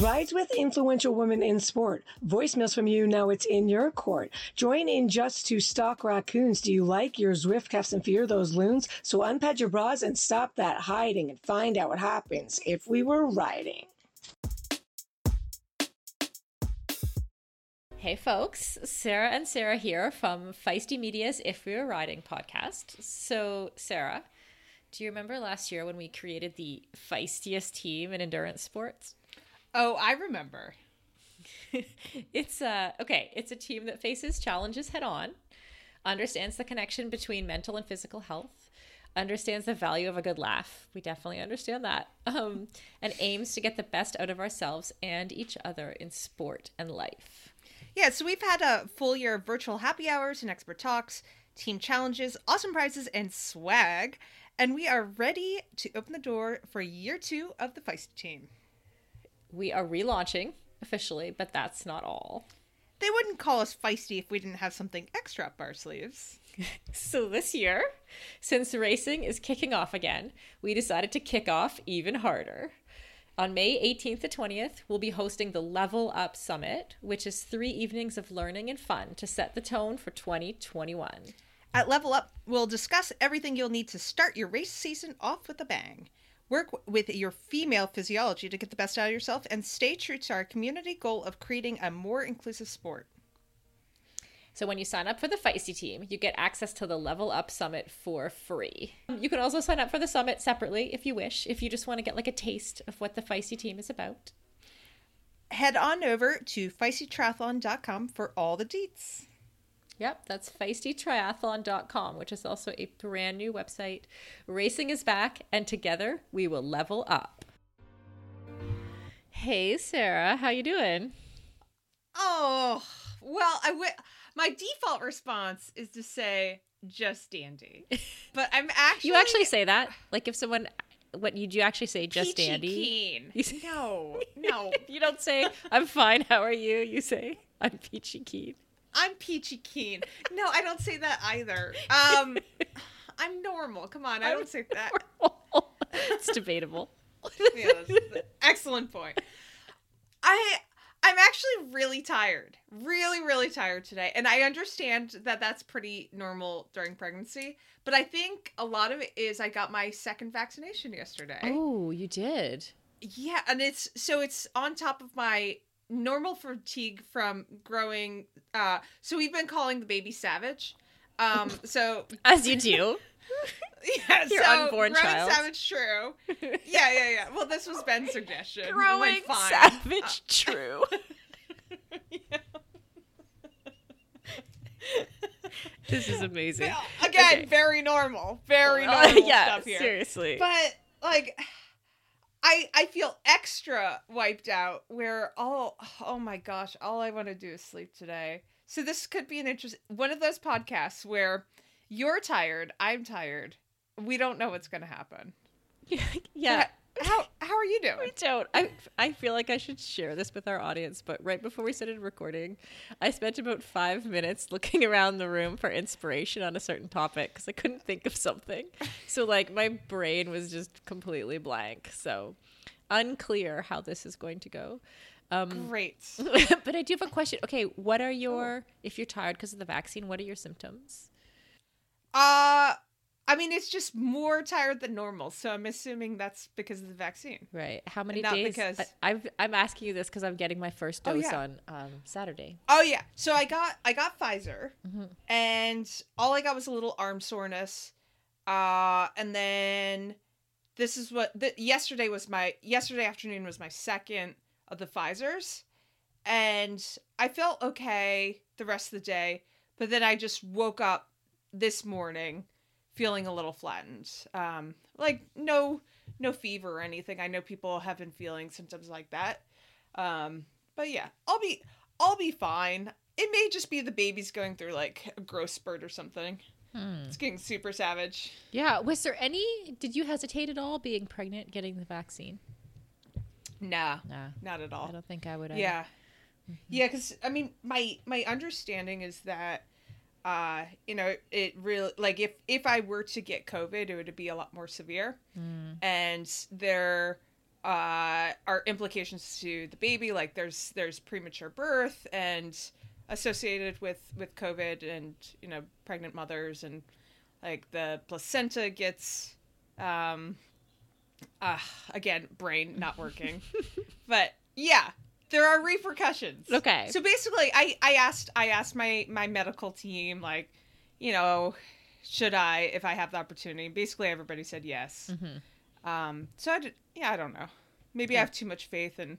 Rides with influential women in sport. Voicemails from you. Now it's in your court. Join in just to stalk raccoons. Do you like your Zwift cuffs and fear those loons? So unpad your bras and stop that hiding and find out what happens if we were riding. Hey folks, Sarah and Sarah here from Feisty Media's If We Were Riding podcast. So, Sarah, do you remember last year when we created the feistiest team in endurance sports? Oh, I remember. it's uh okay, it's a team that faces challenges head on, understands the connection between mental and physical health, understands the value of a good laugh. We definitely understand that. Um, and aims to get the best out of ourselves and each other in sport and life. Yeah, so we've had a full year of virtual happy hours and expert talks, team challenges, awesome prizes, and swag. And we are ready to open the door for year two of the Feisty team we are relaunching officially, but that's not all. They wouldn't call us feisty if we didn't have something extra up our sleeves. so this year, since racing is kicking off again, we decided to kick off even harder. On May 18th to 20th, we'll be hosting the Level Up Summit, which is three evenings of learning and fun to set the tone for 2021. At Level Up, we'll discuss everything you'll need to start your race season off with a bang. Work with your female physiology to get the best out of yourself and stay true to our community goal of creating a more inclusive sport. So when you sign up for the Feisty team, you get access to the Level Up Summit for free. Um, you can also sign up for the summit separately if you wish, if you just want to get like a taste of what the Feisty team is about. Head on over to feistytriathlon.com for all the deets. Yep, that's feistytriathlon.com, which is also a brand new website. Racing is back, and together we will level up. Hey, Sarah, how you doing? Oh, well, I w- my default response is to say just dandy, but I'm actually you actually say that like if someone what you you actually say just Peachy dandy? Keen. You say, no, no, you don't say I'm fine. How are you? You say I'm peachy keen. I'm peachy keen. No, I don't say that either. Um, I'm normal. Come on, I don't say that. it's debatable. yeah, excellent point. I I'm actually really tired. Really, really tired today. And I understand that that's pretty normal during pregnancy, but I think a lot of it is I got my second vaccination yesterday. Oh, you did. Yeah, and it's so it's on top of my normal fatigue from growing uh so we've been calling the baby savage. Um so as you do. Yeah Your so unborn growing child. savage true. Yeah yeah yeah. Well this was ben's suggestion. Growing fine. savage Uh, true. This is amazing. Again Okay. very normal. Very Uh, normal yeah stuff here. seriously. But like I I feel extra wiped out where all oh my gosh, all I want to do is sleep today. So this could be an interest one of those podcasts where you're tired, I'm tired. We don't know what's going to happen. yeah How how are you We doing? don't. I, I feel like I should share this with our audience, but right before we started recording, I spent about five minutes looking around the room for inspiration on a certain topic because I couldn't think of something. So, like, my brain was just completely blank. So, unclear how this is going to go. Um, Great. but I do have a question. Okay, what are your, if you're tired because of the vaccine, what are your symptoms? Uh I mean it's just more tired than normal. So I'm assuming that's because of the vaccine. Right. How many Not days? because- I, I've, I'm asking you this because I'm getting my first Oh, dose yeah. on um, Saturday. Oh yeah. So I got I got Pfizer, Mhm. and all I got was a little arm soreness, uh, and then this is what the, yesterday was my yesterday afternoon was my second of the Pfizer's, and I felt okay the rest of the day, but then I just woke up this morning feeling a little flattened. Um, like no no fever or anything. I know people have been feeling symptoms like that. Um, but yeah, I'll be I'll be fine. it may just be the baby's going through like a growth spurt or something. Hmm. It's getting super savage. Yeah. Was there any? Did you hesitate at all being pregnant, getting the vaccine? Nah, Nah. not at all. I don't think I would. either. Yeah. Yeah, because I mean, my my understanding is that, uh, you know, it really like if if I were to get COVID, it would be a lot more severe, Mm. and there uh, are implications to the baby. Like there's there's premature birth and associated with with COVID, and you know, pregnant mothers, and like the placenta gets, um, uh, again, brain not working, but yeah there are repercussions. Okay. So basically, I I asked I asked my my medical team like, you know, should I if I have the opportunity? Basically, everybody said yes. Mhm. Um. So I did, yeah I don't know. Maybe Yeah. I have too much faith in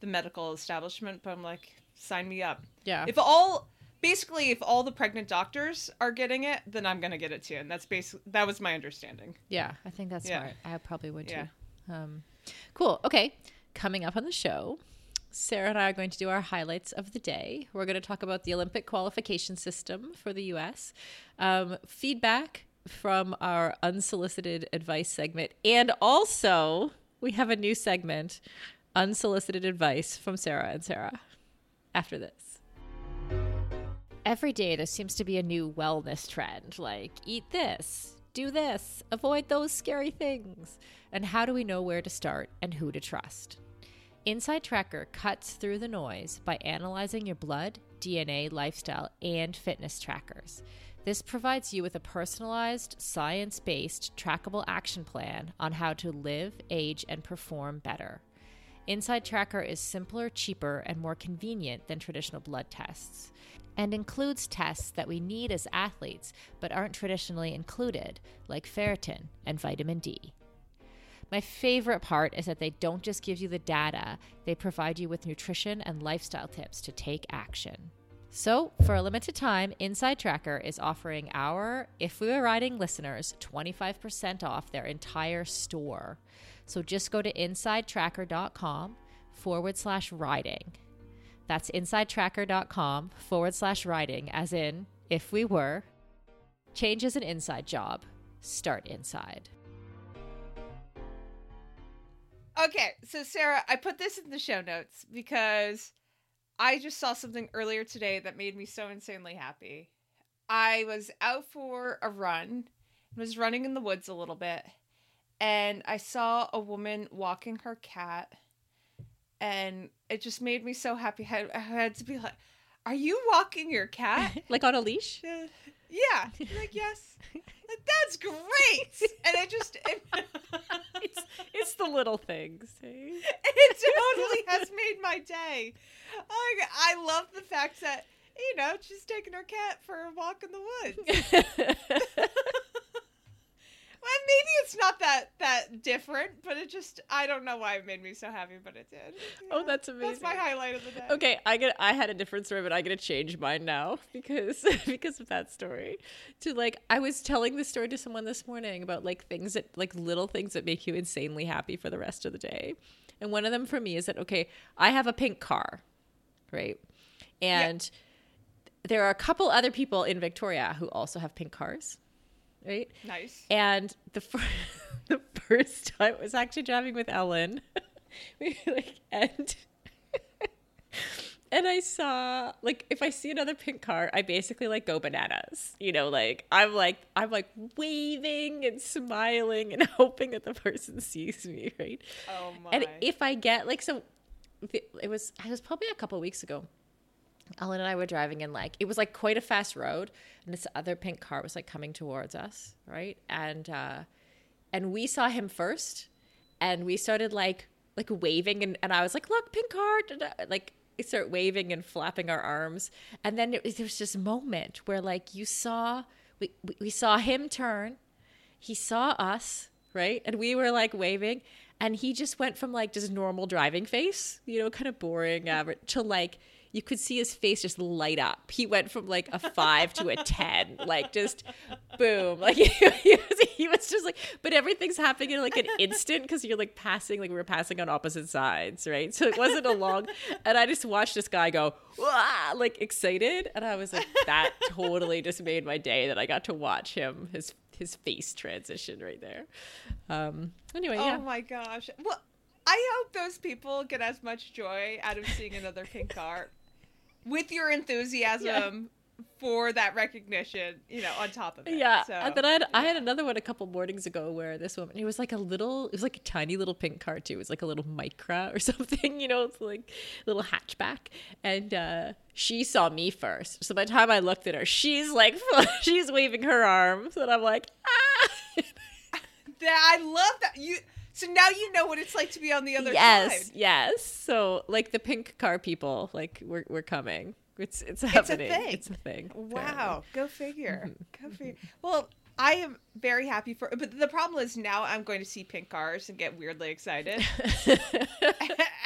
the medical establishment, but I'm like, sign me up. Yeah. If all basically if all the pregnant doctors are getting it, then I'm gonna get it too, and that's basically that was my understanding. Yeah, I think that's Yeah. smart. I probably would too. Yeah. Um, cool. Okay. Coming up on the show, Sarah and I are going to do our highlights of the day. We're going to talk about the Olympic qualification system for the U.S., um, feedback from our unsolicited advice segment, and also we have a new segment, unsolicited advice from Sarah and Sarah. After this. Every day there seems to be a new wellness trend like eat this, do this, avoid those scary things. And how do we know where to start and who to trust? InsideTracker cuts through the noise by analyzing your blood, DNA, lifestyle, and fitness trackers. This provides you with a personalized, science based, trackable action plan on how to live, age, and perform better. InsideTracker is simpler, cheaper, and more convenient than traditional blood tests, and includes tests that we need as athletes but aren't traditionally included, like ferritin and vitamin D. My favorite part is that they don't just give you the data, they provide you with nutrition and lifestyle tips to take action. So, for a limited time, InsideTracker is offering our If We Were Riding listeners 25% off their entire store. So just go to insidetracker.com forward slash riding. That's insidetracker.com forward slash riding, as in, if we were. Change is an inside job. Start inside. Okay, so Sarah, I put this in the show notes because I just saw something earlier today that made me so insanely happy. I was out for a run, and was running in the woods a little bit, and I saw a woman walking her cat, and it just made me so happy. I had, I had to be like, "Are you walking your cat?" like on a leash? Uh, yeah, like yes, that's great. And I just, it, It's it's the little things. eh? it totally has made my day. I, I love the fact that you know she's taking her cat for a walk in the woods. Well, maybe it's not that that different, but it just I don't know why it made me so happy, but it did. Oh, Yeah. that's That's amazing. That's my highlight of the day. Okay, I get. I had a different story, but I gotta change mine now because because of that story. To like, I was telling this story to someone this morning about like things that like little things that make you insanely happy for the rest of the day, and one of them for me is that okay, I have a pink car, right, and there are a couple other people in Victoria who also have pink cars, right, Nice. and the fir- the first time I was actually driving with Ellen, we like and and I saw like if I see another pink car, I basically like go bananas. You know, like I'm like I'm like waving and smiling and hoping that the person sees me, right? Oh my. And if I get like so, it was it was probably a couple weeks ago. Ellen and I were driving in like it was like quite a fast road, and this other pink car was like coming towards us, right? And uh, and we saw him first, and we started like like waving, and, and I was like, "Look, pink car!" da, da," Like we start waving and flapping our arms, and then it was, there was this moment where like you saw we, we saw him turn, he saw us, right? And we were like waving, and he just went from like just normal driving face, you know, kind of boring average, to like you could see his face just light up. He went from like a five to a 10, like just boom. Like he, was, he was just like, but everything's happening in like an instant because you're like passing, like we were passing on opposite sides, right? So it wasn't a long, and I just watched this guy go, Wah! like excited. And I was like, that totally just made my day that I got to watch him, his his face transition right there. Um, anyway, Oh yeah. my gosh. Well, I hope those people get as much joy out of seeing another pink car with your enthusiasm for that recognition, you know, on top of it. Yeah, So, and then I had I had another one a couple mornings ago where this woman it was like a little it was like a tiny little pink car too. It was like a little micra or something, you know, it's like a little hatchback. And uh she saw me first. So by the time I looked at her, she's like she's waving her arms and I'm like, ah that, I love that you. So now you know what it's like to be on the other Yes, side. yes. yes. So like the pink car people, like we're we're coming. It's it's a happening. thing. It's a thing. Wow, go figure. Mm-hmm. Go figure. Well, I am very happy for, but the problem is now I'm going to see pink cars and get weirdly excited,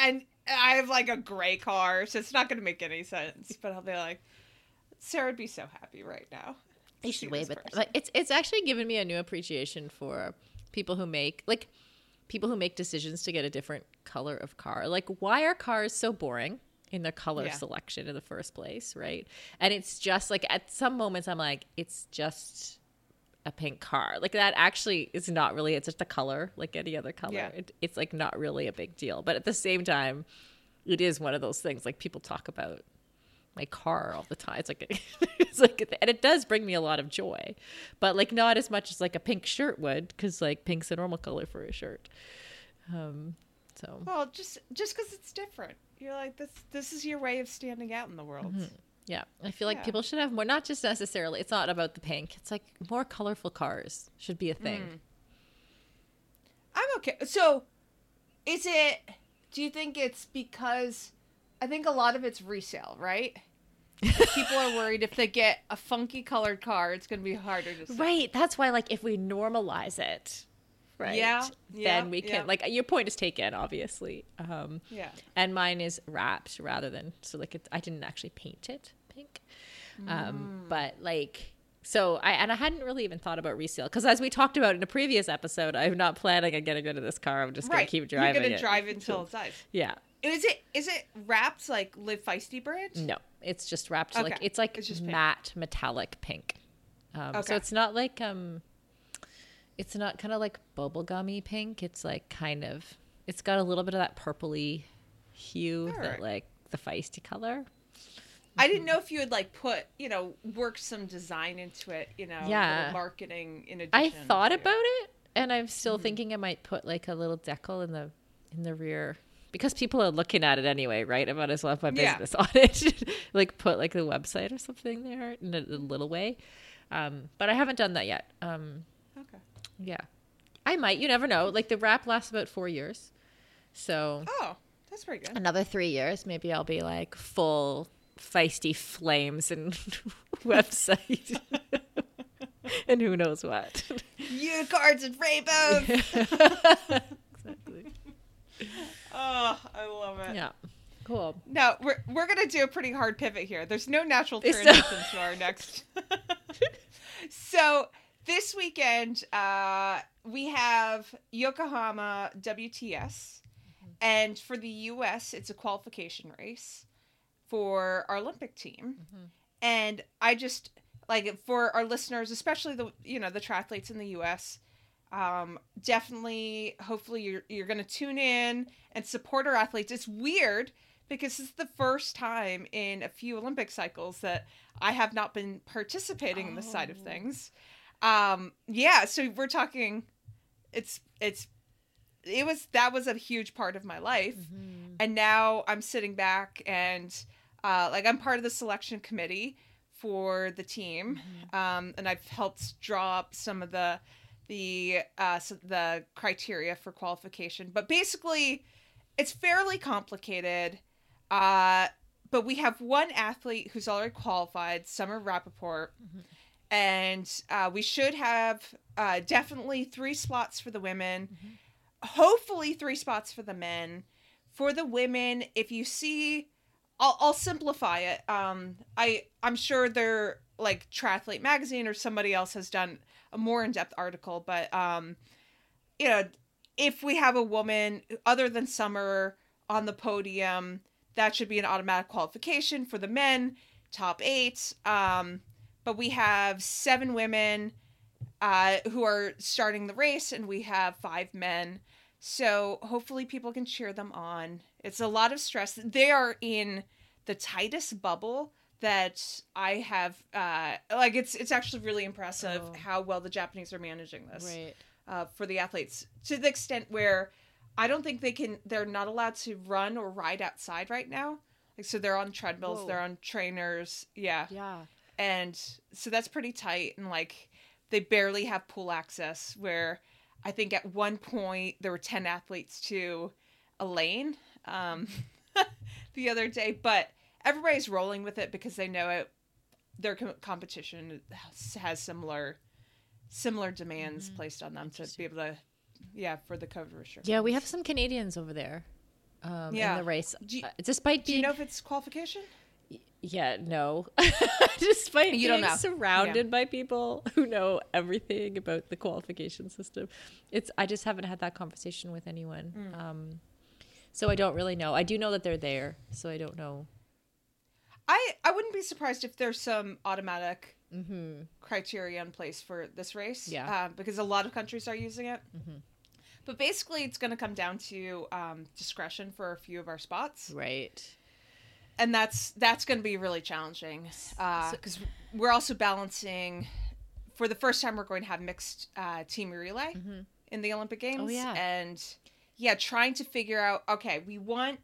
and I have like a gray car, so it's not going to make any sense. But I'll be like, Sarah would be so happy right now. You should wave person. Like, it's it's actually given me a new appreciation for people who make like people who make decisions to get a different color of car. Like why are cars so boring in their color Yeah. selection in the first place, right? And it's just like at some moments I'm like it's just a pink car. Like that actually is not really it's just a color like any other color. Yeah. It, it's like not really a big deal. But at the same time it is one of those things like people talk about my car all the time. It's like it's like, and it does bring me a lot of joy, but like not as much as like a pink shirt would, because like pink's a normal color for a shirt. Um, so Well, just just because it's different, you're like this. This is your way of standing out in the world. yeah, I feel like Yeah. people should have more. Not just necessarily. It's not about the pink. It's like more colorful cars should be a thing. Mm. I'm okay. So, is it? Do you think it's because? I think a lot of it's resale, right? People are worried if they get a funky colored car, it's going to be harder to sell. Right. That's why, like, if we normalize it, right? Yeah, yeah, Then we can, yeah. like, your point is taken, obviously. Um, Yeah. and mine is wrapped rather than so like it, I didn't actually paint it pink, um, but like so I and I hadn't really even thought about resale because as we talked about in a previous episode, I'm not planning on getting rid of this car. I'm just gonna keep driving You're gonna it. drive until it dies. Yeah, Is it? Is it wrapped like Live Feisty brand? no, it's just wrapped like it's like It's just pink. matte metallic pink. Um, So it's not like um, it's not kind of like bubblegummy pink. It's like kind of it's got a little bit of that purpley hue that like the feisty color. I didn't know if you would like put, you know, work some design into it, you know, Yeah. marketing in addition. I thought to- about it, and I'm still thinking I might put like a little decal in the in the rear because people are looking at it anyway, right? I might as well have my Yeah. business on it, like put like the website or something there in a, a little way. Um, but I haven't done that yet. Um, Okay. yeah, I might. You never know. Like the wrap lasts about four years, so Oh, that's pretty good. another three years, maybe I'll be like full feisty flames and website. And who knows what? Unicorns and rainbows. exactly. Oh, I love it. Yeah. Cool. Now we're we're gonna do a pretty hard pivot here. There's no natural transition to our next. so this weekend, uh, we have Yokohama WTS, and for the U.S., it's a qualification race for our Olympic team. And I just like for our listeners, especially the you know the triathletes in the U.S. Um, definitely, hopefully, you're you're gonna tune in and support our athletes. It's weird because it's the first time in a few Olympic cycles that I have not been participating in this side of Oh. things. Um, yeah, so we're talking. It's it's it was that was a huge part of my life, and now I'm sitting back and uh, like I'm part of the selection committee for the team, um, and I've helped draw up some of the the uh, so the criteria for qualification. But basically, it's fairly complicated. Uh, but we have one athlete who's already qualified, Summer Rappaport, and uh, we should have uh, definitely three spots for the women, hopefully three spots for the men. For the women, if you see, I'll, I'll simplify it. Um, I I'm sure they're like Triathlete Magazine or somebody else has done a more in depth article, but um, you know, if we have a woman other than Summer on the podium, that should be an automatic qualification for the men, top eight. Um, but we have seven women uh, who are starting the race, and we have five men. So hopefully people can cheer them on. It's a lot of stress. They are in the tightest bubble that I have. Uh, like it's it's actually really impressive Oh. how well the Japanese are managing this Right. uh, for the athletes to the extent where I don't think they can. They're not allowed to run or ride outside right now. Like so, they're on treadmills. Whoa. They're on trainers. Yeah, Yeah. and so that's pretty tight. And like they barely have pool access. Where I think at one point there were ten athletes to a lane um, the other day, but everybody's rolling with it because they know it. Their com- competition has, has similar similar demands placed on them to be able to yeah for the COVID restrictions. Yeah, we have some Canadians over there. Um, Yeah. in the race, you- Uh, despite Do being you know if it's qualification? Yeah, no. Despite You being don't know. surrounded by people who know everything about the qualification system, it's I just haven't had that conversation with anyone. Mm. Um, so I don't really know. I do know that they're there, so I don't know. I I wouldn't be surprised if there's some automatic Mm-hmm. criteria in place for this race. Yeah. uh, because a lot of countries are using it. But basically, it's going to come down to um, discretion for a few of our spots, Right. and that's that's going to be really challenging because we're also balancing. For the first time, we're going to have mixed uh, team relay in the Olympic Games. Mm-hmm. Oh, yeah. and yeah, trying to figure out. Okay, we want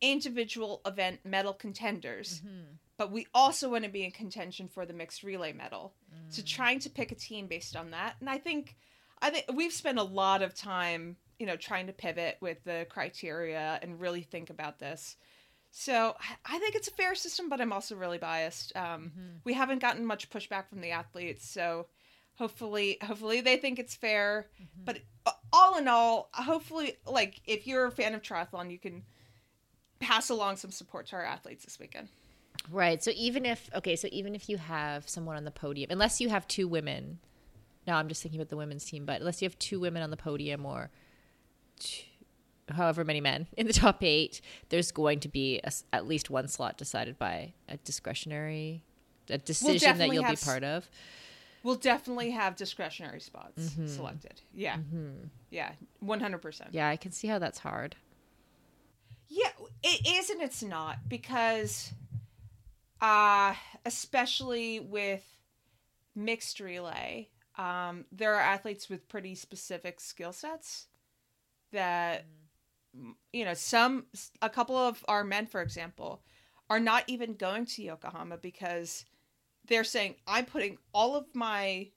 individual event medal contenders, Mm-hmm. but we also want to be in contention for the mixed relay medal. So Mm. trying to pick a team based on that, and I think, I think we've spent a lot of time, you know, trying to pivot with the criteria and really think about this. So I- I think it's a fair system, but I'm also really biased. Um, Mm-hmm. We haven't gotten much pushback from the athletes, so hopefully, hopefully they think it's fair. Mm-hmm. But uh, all in all, hopefully, like if you're a fan of triathlon, you can pass along some support to our athletes this weekend. Right. So even if okay, so even if you have someone on the podium, unless you have two women, now I'm just thinking about the women's team, but unless you have two women on the podium or two, however many men in the top eight, there's going to be a at least one slot decided by a discretionary, a decision that definitely you'll be have s- part of. We'll definitely have discretionary spots Mm-hmm. selected. Yeah. Yeah. 100%. Yeah, I can see how that's hard. It is and it's not because uh especially with mixed relay, um there are athletes with pretty specific skill sets that m- you know, some a couple of our men for example are not even going to Yokohama because they're saying I'm putting all of my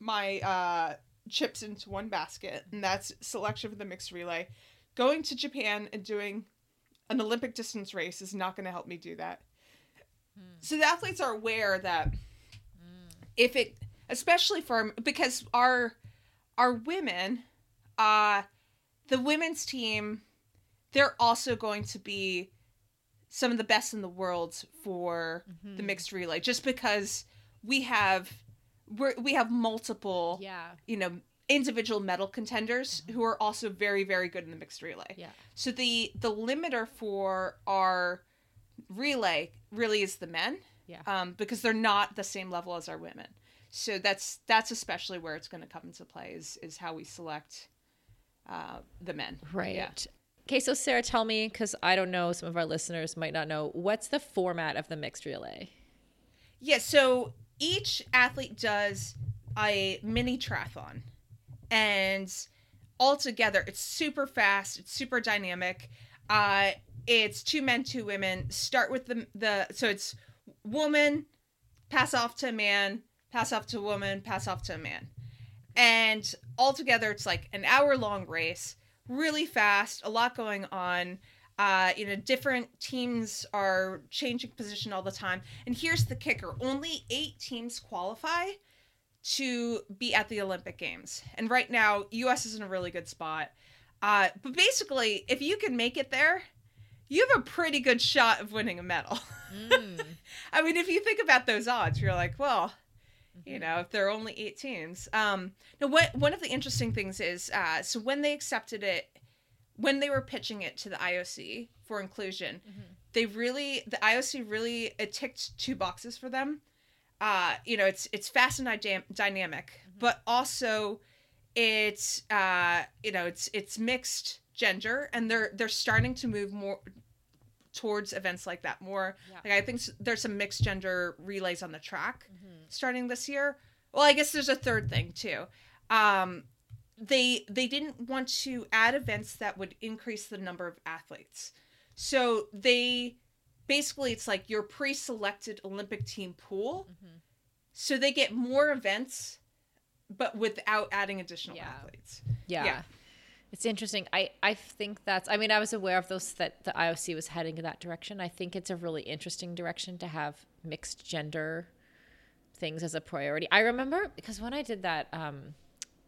my uh chips into one basket and that's selection for the mixed relay. Going to Japan and doing an Olympic distance race is not going to help me do that. Hmm. So the athletes are aware that hmm. if it, especially for because our our women, uh, the women's team, they're also going to be some of the best in the world for the mm-hmm. mixed relay, just because we have we're, we have multiple Yeah. you know individual medal contenders who are also very very good in the mixed relay. Yeah. So the the limiter for our relay really is the men. Yeah. Um, because they're not the same level as our women. So that's that's especially where it's going to come into play is is how we select uh, the men. Right. Yeah. Okay, so Sarah, tell me, because I don't know, some of our listeners might not know, what's the format of the mixed relay? Yeah, so each athlete does a mini triathlon. And altogether, it's super fast, it's super dynamic. Uh, it's two men, two women. Start with the the so it's woman, pass off to a man, pass off to a woman, pass off to a man. And altogether it's like an hour long race, really fast, a lot going on. Uh, you know, different teams are changing position all the time. And here's the kicker only eight teams qualify to be at the Olympic Games. And right now, US is in a really good spot. Uh, but basically, if you can make it there, you have a pretty good shot of winning a medal. Mm. I mean, if you think about those odds, you're like, well, Mm-hmm. you know, if there are only eight teams. Um, now, what one of the interesting things is, uh, so when they accepted it, when they were pitching it to the IOC for inclusion, Mm-hmm. they really, the IOC really, it ticked two boxes for them. Uh, you know, it's it's fast and dy- dynamic, Mm-hmm. but also it's uh, you know, it's it's mixed gender, and they're they're starting to move more towards events like that more. Yeah. Like I think there's some mixed gender relays on the track Mm-hmm. starting this year. Well, I guess there's a third thing too. Um, they they didn't want to add events that would increase the number of athletes, so they basically it's like your pre-selected Olympic team pool. Mm-hmm. So they get more events, but without adding additional Yeah. athletes. Yeah. Yeah. It's interesting. I, I think that's, I mean, I was aware of those that the IOC was heading in that direction. I think it's a really interesting direction to have mixed gender things as a priority. I remember because when I did that um,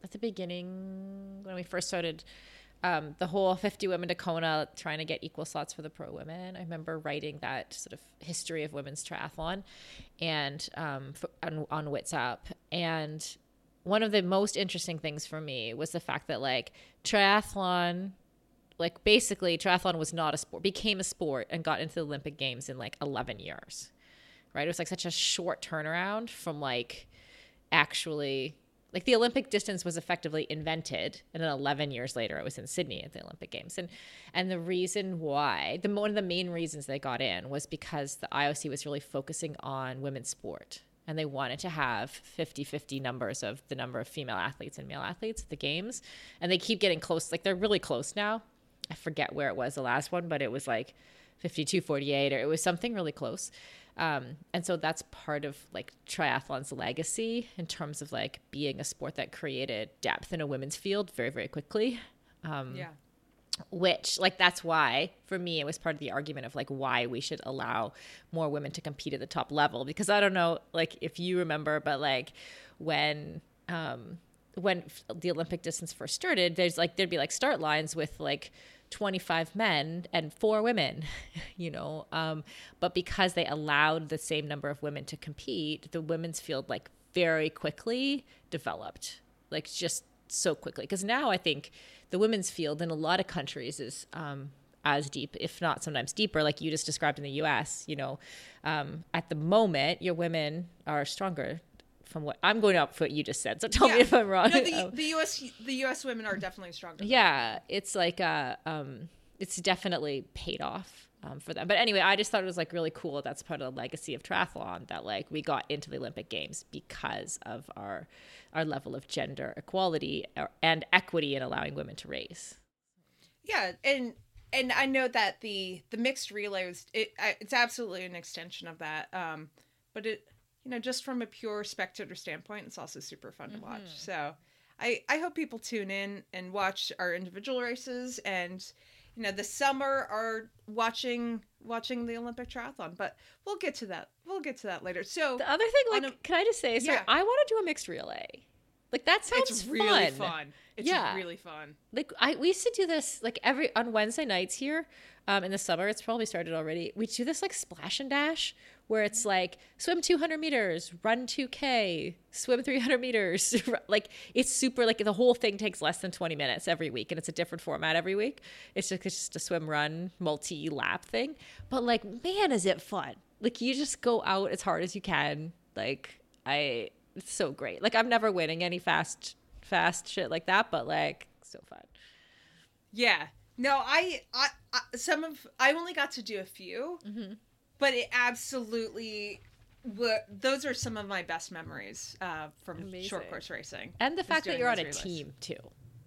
at the beginning, when we first started um, the whole 50 women to Kona trying to get equal slots for the pro women, I remember writing that sort of history of women's triathlon and um, on, on WhatsApp. And one of the most interesting things for me was the fact that like triathlon like basically triathlon was not a sport became a sport and got into the olympic games in like 11 years right it was like such a short turnaround from like actually like the olympic distance was effectively invented and then 11 years later it was in sydney at the olympic games. And and the reason why the one of the main reasons they got in was because the ioc was really focusing on women's sport and they wanted to have 50-50 numbers of the number of female athletes and male athletes at the games. And they keep getting close like they're really close now. I forget where it was the last one but it was like 52 48 or it was something really close um, and so that's part of like triathlon's legacy in terms of like being a sport that created depth in a women's field very very quickly um, Yeah. which like that's why for me it was part of the argument of like why we should allow more women to compete at the top level because i don't know like if you remember but like when um when the olympic distance first started there's like there'd be like start lines with like 25 men and four women you know um but because they allowed the same number of women to compete the women's field like very quickly developed like just so quickly. Because now i think the women's field in a lot of countries is um, as deep if not sometimes deeper like you just described in the us you know um, at the moment your women are stronger from what i'm going up for what you just said so tell me if i'm wrong No, the, the U.S. the U.S. women are definitely stronger. yeah it's like uh um it's definitely paid off um, for them but anyway i just thought it was like really cool that's part of the legacy of triathlon that like we got into the olympic games because of our our level of gender equality and equity in allowing women to race Yeah, and and I know that the the mixed relays it it's absolutely an extension of that. Um, but it you know just from a pure spectator standpoint, it's also super fun to watch. So I I hope people tune in and watch our individual races and you know this summer are watching watching the Olympic triathlon. But we'll get to that. We'll get to that later. So the other thing like a- can i just say sorry, Yeah. i want to do a mixed relay like that sounds it's really fun. fun. It's Yeah. really fun. like I we used to do this like every on Wednesday nights here um in the summer it's probably started already we do this like splash and dash where it's like swim 200 meters run 2k swim 300 meters. Like it's super like the whole thing takes less than 20 minutes every week and it's a different format every week. It's just, it's just a swim run multi lap thing. But like man is it fun. Like you just go out as hard as you can. Like i it's so great. Like i'm never winning any fast fast shit like that but like so fun. Yeah. No, I, I, I some of I only got to do a few, Mm-hmm. But it absolutely. Were, those are some of my best memories uh, from Amazing. short course racing. and the fact that you're on a relays. team too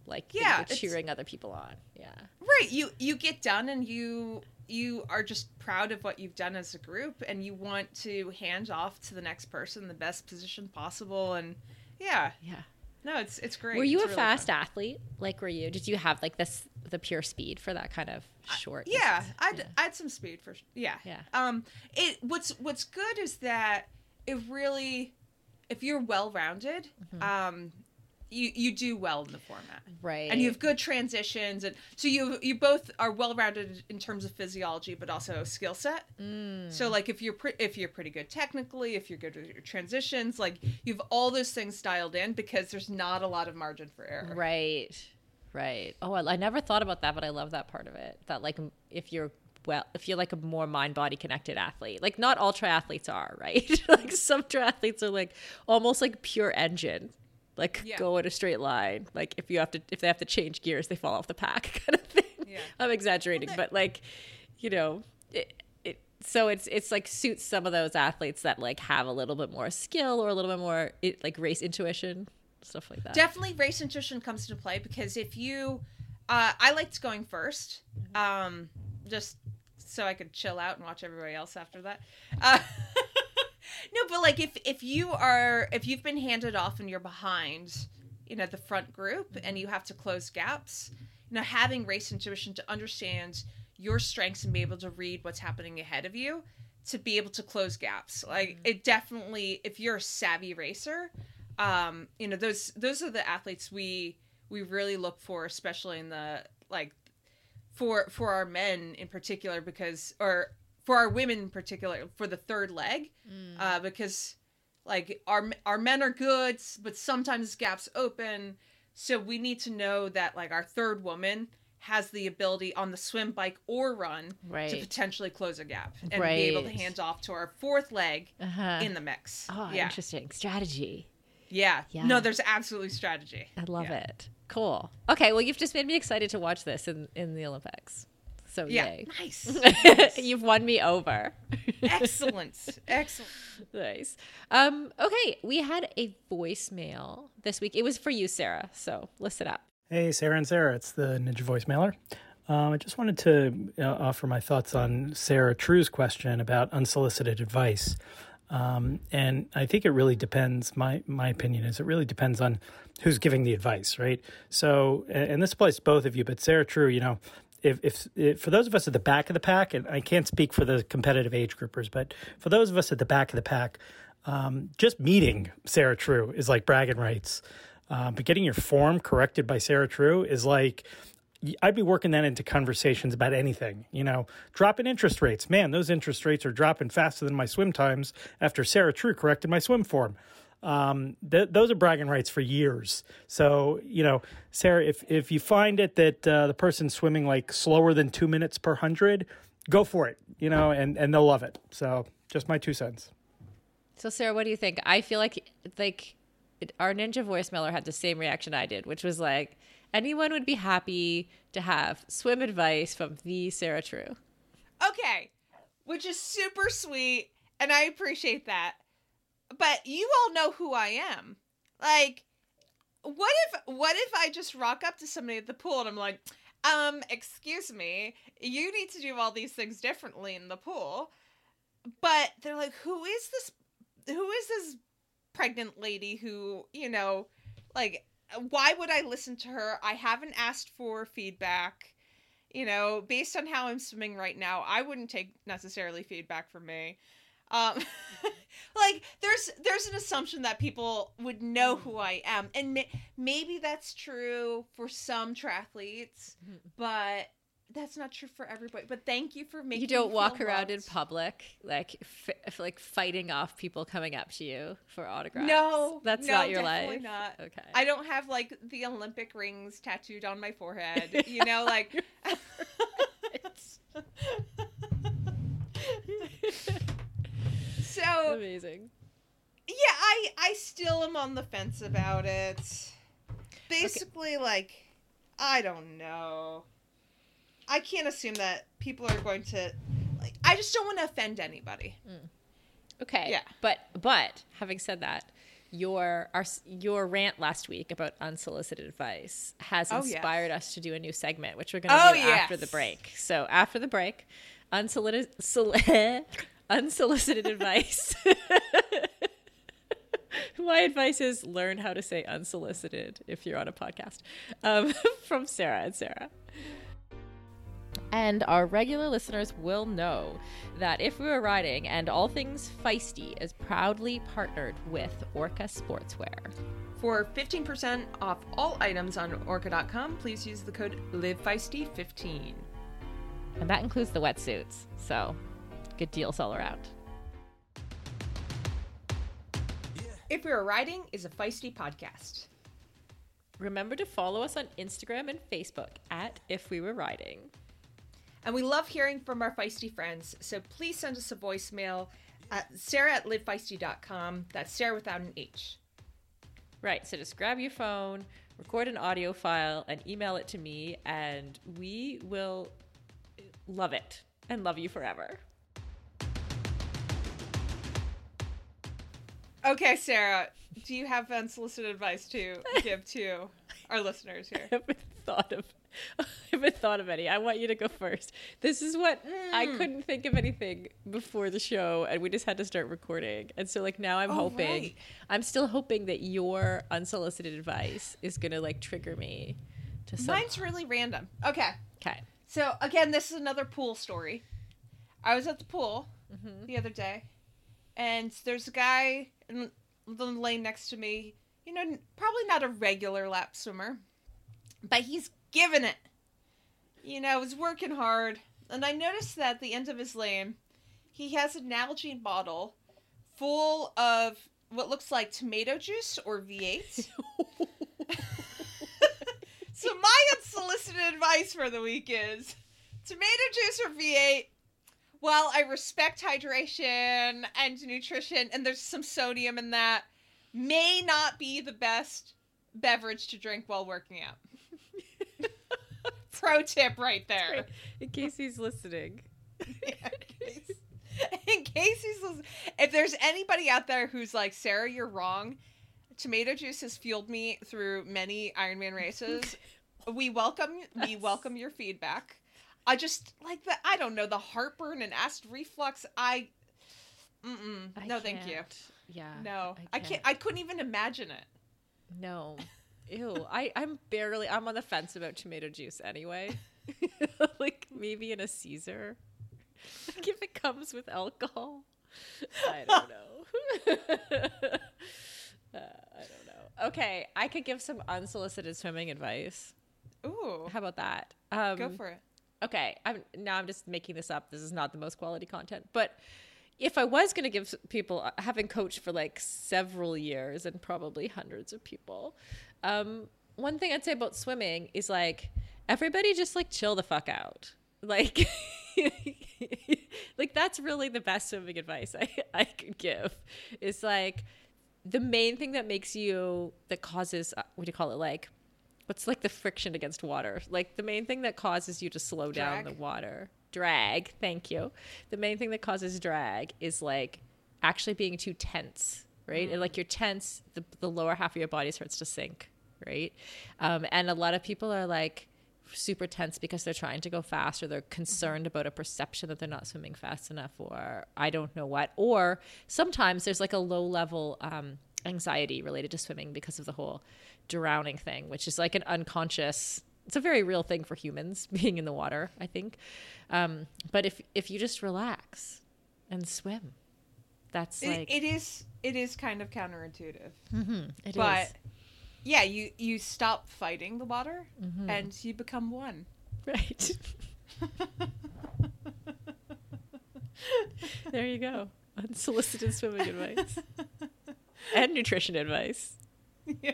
like Yeah, cheering other people on yeah Right. You you get done and you you are just proud of what you've done as a group and you want to hand off to the next person the best position possible and yeah yeah no it's it's great were you It's a really fast fun. athlete like were you did you have like this the pure speed for that kind of short yeah distance? I'd, yeah. I'd some speed for yeah Yeah. um it what's what's good is that it really if you're well rounded Mm-hmm. um you you do well in the format. Right. And you have good transitions and so you you both are well rounded in terms of physiology but also skill set. Mm. So like if you're pre- if you're pretty good technically, if you're good with your transitions, like you have all those things dialed in because there's not a lot of margin for error. Right. Right. Oh, I, I never thought about that, but I love that part of it. That like if you're well, if you're like a more mind body connected athlete, like not all triathletes are, right? like some triathletes are like almost like pure engine, like Yeah. go in a straight line. Like if you have to, if they have to change gears, they fall off the pack, kind of thing. Yeah. I'm exaggerating, but like, you know, it, it. So it's it's like suits some of those athletes that like have a little bit more skill or a little bit more it, like race intuition, stuff like that. Definitely race intuition comes into play because if you uh I liked going first. Um just so I could chill out and watch everybody else after that. Uh No, but like if if you are if you've been handed off and you're behind, you know, the front group and you have to close gaps, you know, having race intuition to understand your strengths and be able to read what's happening ahead of you to be able to close gaps. Like it definitely if you're a savvy racer, um, you know, those those are the athletes we we really look for, especially in the like for for our men in particular because or for our women in particular for the third leg uh, because like our our men are good but sometimes gaps open so we need to know that like our third woman has the ability on the swim bike or run to potentially close a gap and be able to hand off to our fourth leg Uh-huh. in the mix Oh, yeah interesting. Strategy. yeah Yeah. no there's absolutely strategy I love Yeah. it. Cool. Okay, well you've just made me excited to watch this in, in the Olympics. So yeah yay. nice you've won me over. excellent excellent nice. Um, okay, we had a voicemail this week. It was for you, Sarah. So listen up. Hey, Sarah and Sarah, it's the Ninja Voicemailer. Um, I just wanted to uh, offer my thoughts on Sarah True's question about unsolicited advice. Um, and I think it really depends. My my opinion is it really depends on who's giving the advice, right? So, and and this applies to both of you, but Sarah True, you know, if, if if for those of us at the back of the pack, and I can't speak for the competitive age groupers, but for those of us at the back of the pack, um, just meeting Sarah True is like bragging rights. Uh, but getting your form corrected by Sarah True is like I'd be working that into conversations about anything. You know, dropping interest rates. Man, those interest rates are dropping faster than my swim times after Sarah True corrected my swim form. Um, th- those are bragging rights for years. So, you know, Sarah, if if you find it that uh, the person's swimming like slower than two minutes per hundred, go for it. You know, and and they'll love it. So, just my two cents. So Sarah, what do you think? I feel like like it, our ninja voicemailer had the same reaction I did, which was like anyone would be happy to have swim advice from the Sarah True. Okay, which is super sweet, and I appreciate that. But you all know who I am. Like, what if what if I just rock up to somebody at the pool and I'm like, um, excuse me, you need to do all these things differently in the pool. But they're like, who is this who is this pregnant lady who, you know, like why would I listen to her? I haven't asked for feedback you know, based on how I'm swimming right now, I wouldn't take necessarily feedback from me. Um, like there's there's an assumption that people would know who I am, and may- maybe that's true for some triathletes, but that's not true for everybody. But thank you for making. You don't walk around in public like f- like fighting off people coming up to you for autographs. No, that's no, not your definitely life. Not. Okay. I don't have like the Olympic rings tattooed on my forehead. You know, like. so Amazing. yeah, I I still am on the fence about it. Basically, like I don't know. I can't assume that people are going to. Like, I just don't want to offend anybody. Mm. Okay. Yeah. But but having said that, your our your rant last week about unsolicited advice has Oh, yes. inspired us to do a new segment, which we're going to Oh, do after the break. So after the break, unsolicited unsolicited advice. My advice is learn how to say unsolicited if you're on a podcast um, from Sarah and Sarah. And our regular listeners will know that If We Were Riding and All Things Feisty is proudly partnered with Orca Sportswear. For 15% off all items on orca.com, please use the code LiveFeisty15. And that includes the wetsuits. So, good deals all around. If We Were Riding is a feisty podcast. Remember to follow us on Instagram and Facebook at If We Were Riding. And we love hearing from our feisty friends, so please send us a voicemail at sarah at livefeisty.com. That's Sarah without an H. Right. So just grab your phone, record an audio file, and email it to me, and we will love it and love you forever. Okay, Sarah, do you have unsolicited advice to give to our listeners here? I haven't thought of I haven't thought of any. I want you to go first. This is what I Mm. couldn't think of anything before the show, and we just had to start recording. And so, like now, I'm Oh, hoping, right. I'm still hoping that your unsolicited advice is gonna like trigger me to some. Mine's really random. Okay. Okay. So again, this is another pool story. I was at the pool the other day, and there's a guy in the lane next to me. You know, probably not a regular lap swimmer, but he's giving it. You know, he's working hard, and I noticed that at the end of his lane, he has an Nalgene bottle full of what looks like tomato juice or V8. So my unsolicited advice for the week is tomato juice or V8. While I respect hydration and nutrition, and there's some sodium in that, may not be the best beverage to drink while working out. Pro tip right there. In case he's listening. in case- in case he's listening, if there's anybody out there who's like Sarah, you're wrong. Tomato juice has fueled me through many Ironman races. we welcome we welcome your feedback. I just like the I don't know the heartburn and acid reflux. I, mm-mm, I no, thank you. can't. Yeah. No, I can't. I couldn't even imagine it. No. Ew. I, I'm barely I'm on the fence about tomato juice anyway. like maybe in a Caesar. Like if it comes with alcohol. I don't know. Uh, I don't know. Okay, I could give some unsolicited swimming advice. Ooh, How about that? Um, go for it. Okay i'm now i'm just making this up. This is not the most quality content. But if i was going to give people uh, having coached for like several years and probably hundreds of people um, one thing i'd say about swimming is like everybody just like chill the fuck out. Like like that's really the best swimming advice i i could give. Is like the main thing that makes you that causes uh, what do you call it like what's like the friction against water? Like the main thing that causes you to slow down the water. Drag. Thank you. The main thing that causes drag is like actually being too tense right? And like you're tense the, the lower half of your body starts to sink right? Um, and a lot of people are like super tense because they're trying to go fast or they're concerned about a perception that they're not swimming fast enough or I don't know what. Or sometimes there's like a low level um, anxiety related to swimming because of the whole drowning thing, which is like an unconscious. It's a very real thing for humans being in the water, I think. Um, but if if you just relax and swim, that's It, like it is it is kind of counterintuitive. it but is. yeah, you you stop fighting the water Mm-hmm. and you become one. right. there you go. Unsolicited swimming advice and nutrition advice. yeah.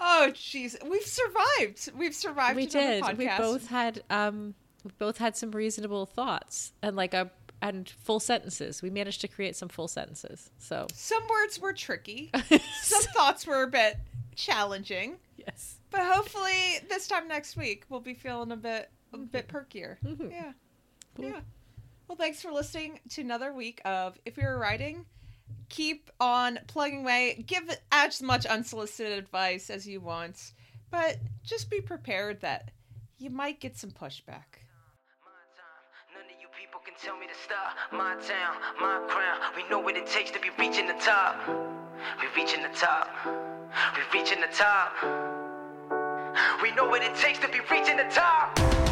Oh jeez, we've survived. We've survived. we did. Podcast. We both had um we both had some reasonable thoughts and like a and full sentences. We managed to create some full sentences. So Some words were tricky. Some thoughts were a bit challenging. yes. But hopefully this time next week we'll be feeling a bit a bit perkier. Mhm. Yeah. Cool. Yeah. Well, thanks for listening to another week of If You're Writing. Keep on plugging away. Give as much unsolicited advice as you want, but just be prepared that you might get some pushback. Tell me to stop. My town, my crown. We know what it takes to be reaching the top. We reaching the top. We reaching the top. We know what it takes to be reaching the top.